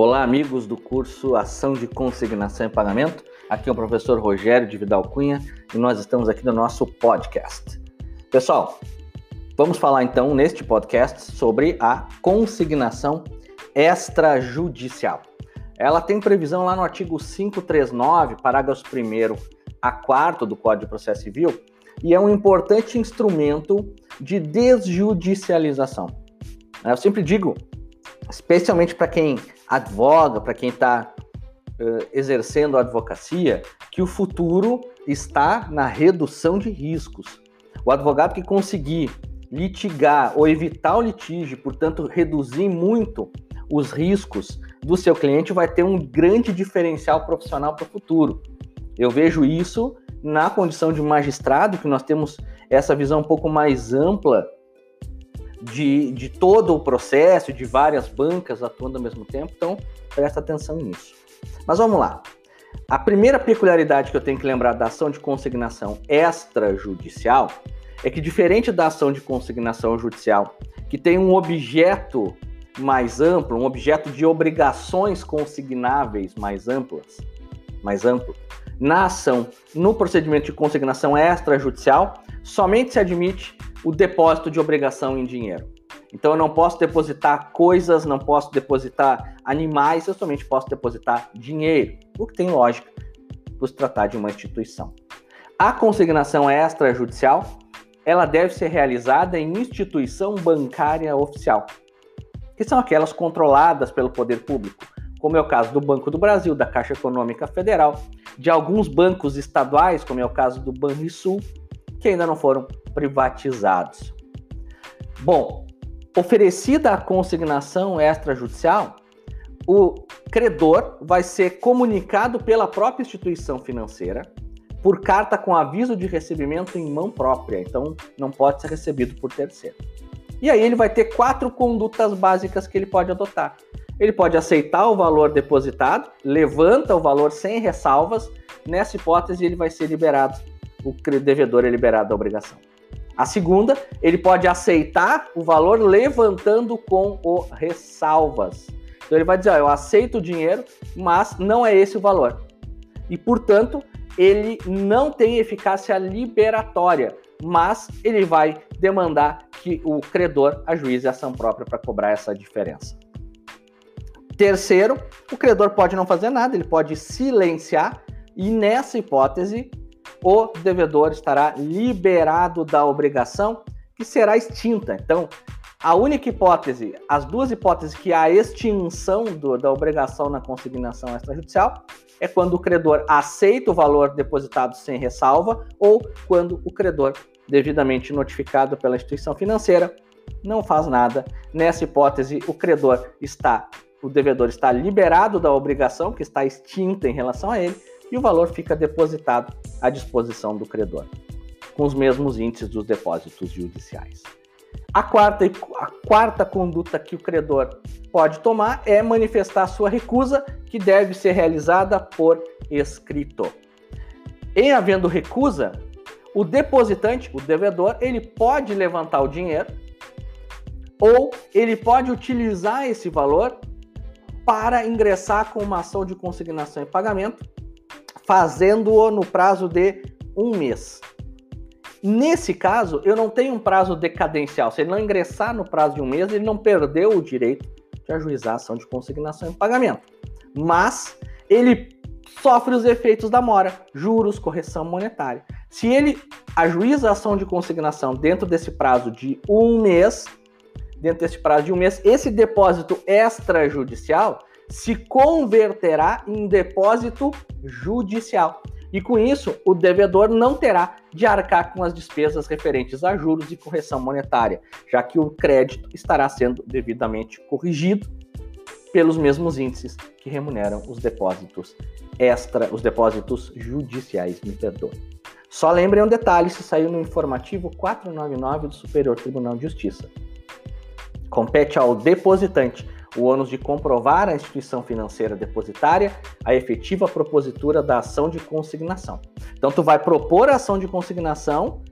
Olá, amigos do curso Ação de Consignação e Pagamento. Aqui é o professor Rogério de Vidal Cunha e nós estamos aqui no nosso podcast. Pessoal, vamos falar então neste podcast sobre a consignação extrajudicial. Ela tem previsão lá no artigo 539, parágrafos 1 a 4 do Código de Processo Civil e é um importante instrumento de desjudicialização. Eu sempre digo, especialmente para quem advoga, para quem está uh, exercendo a advocacia, que o futuro está na redução de riscos. O advogado que conseguir litigar ou evitar o litígio, portanto, reduzir muito os riscos do seu cliente, vai ter um grande diferencial profissional para o futuro. Eu vejo isso na condição de magistrado, que nós temos essa visão um pouco mais ampla de, de todo o processo, de várias bancas atuando ao mesmo tempo, então presta atenção nisso. Mas vamos lá. A primeira peculiaridade que eu tenho que lembrar da ação de consignação extrajudicial é que, diferente da ação de consignação judicial, que tem um objeto mais amplo, um objeto de obrigações consignáveis mais amplas, mais amplo, na ação, no procedimento de consignação extrajudicial, somente se admite o depósito de obrigação em dinheiro. Então eu não posso depositar coisas, não posso depositar animais, eu somente posso depositar dinheiro, o que tem lógica por se tratar de uma instituição. A consignação extrajudicial, ela deve ser realizada em instituição bancária oficial, que são aquelas controladas pelo poder público, como é o caso do Banco do Brasil, da Caixa Econômica Federal, de alguns bancos estaduais, como é o caso do Banrisul, que ainda não foram privatizados. Bom, oferecida a consignação extrajudicial, o credor vai ser comunicado pela própria instituição financeira por carta com aviso de recebimento em mão própria, então não pode ser recebido por terceiro. E aí ele vai ter quatro condutas básicas que ele pode adotar. Ele pode aceitar o valor depositado, levanta o valor sem ressalvas, nessa hipótese ele vai ser liberado o devedor é liberado da obrigação. A segunda, ele pode aceitar o valor levantando com o ressalvas. Então ele vai dizer, ó, eu aceito o dinheiro, mas não é esse o valor. E, portanto, ele não tem eficácia liberatória, mas ele vai demandar que o credor ajuize ação própria para cobrar essa diferença. Terceiro, o credor pode não fazer nada, ele pode silenciar e nessa hipótese o devedor estará liberado da obrigação que será extinta. Então, a única hipótese, as duas hipóteses que há extinção do, da obrigação na consignação extrajudicial é quando o credor aceita o valor depositado sem ressalva ou quando o credor, devidamente notificado pela instituição financeira, não faz nada. Nessa hipótese, o credor está, o devedor está liberado da obrigação que está extinta em relação a ele e o valor fica depositado à disposição do credor, com os mesmos índices dos depósitos judiciais. A quarta, a quarta conduta que o credor pode tomar é manifestar sua recusa, que deve ser realizada por escrito. Em havendo recusa, o depositante, o devedor, ele pode levantar o dinheiro ou ele pode utilizar esse valor para ingressar com uma ação de consignação e pagamento fazendo-o no prazo de um mês. Nesse caso, eu não tenho um prazo decadencial. Se ele não ingressar no prazo de um mês, ele não perdeu o direito de ajuizar a ação de consignação e pagamento. Mas ele sofre os efeitos da mora, juros, correção monetária. Se ele ajuiza a ação de consignação dentro desse prazo de um mês, dentro desse prazo de um mês, esse depósito extrajudicial se converterá em depósito judicial. E com isso, o devedor não terá de arcar com as despesas referentes a juros e correção monetária, já que o crédito estará sendo devidamente corrigido pelos mesmos índices que remuneram os depósitos extra, os depósitos judiciais, me perdoe. Só lembrem um detalhe, isso saiu no informativo 499 do Superior Tribunal de Justiça. Compete ao depositante o ônus de comprovar à instituição financeira depositária a efetiva propositura da ação de consignação. Então, tu vai propor a ação de consignação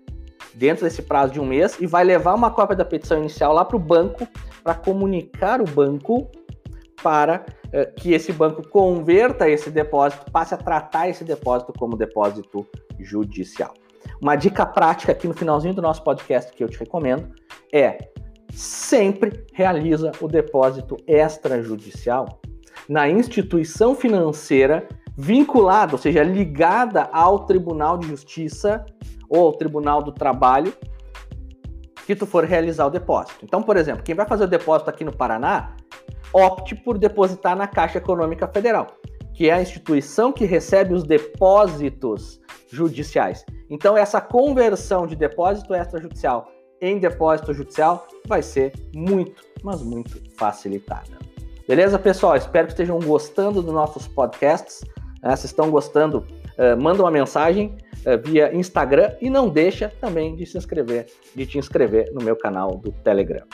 dentro desse prazo de um mês e vai levar uma cópia da petição inicial lá para o banco para comunicar o banco para uh, que esse banco converta esse depósito, passe a tratar esse depósito como depósito judicial. Uma dica prática aqui no finalzinho do nosso podcast que eu te recomendo é sempre realiza o depósito extrajudicial na instituição financeira vinculada, ou seja, ligada ao Tribunal de Justiça ou ao Tribunal do Trabalho que tu for realizar o depósito. Então, por exemplo, quem vai fazer o depósito aqui no Paraná, opte por depositar na Caixa Econômica Federal, que é a instituição que recebe os depósitos judiciais. Então, essa conversão de depósito extrajudicial em depósito judicial vai ser muito, mas muito facilitada. Beleza, pessoal? Espero que estejam gostando dos nossos podcasts. Né? Se estão gostando, uh, manda uma mensagem uh, via Instagram e não deixa também de se inscrever, de te inscrever no meu canal do Telegram.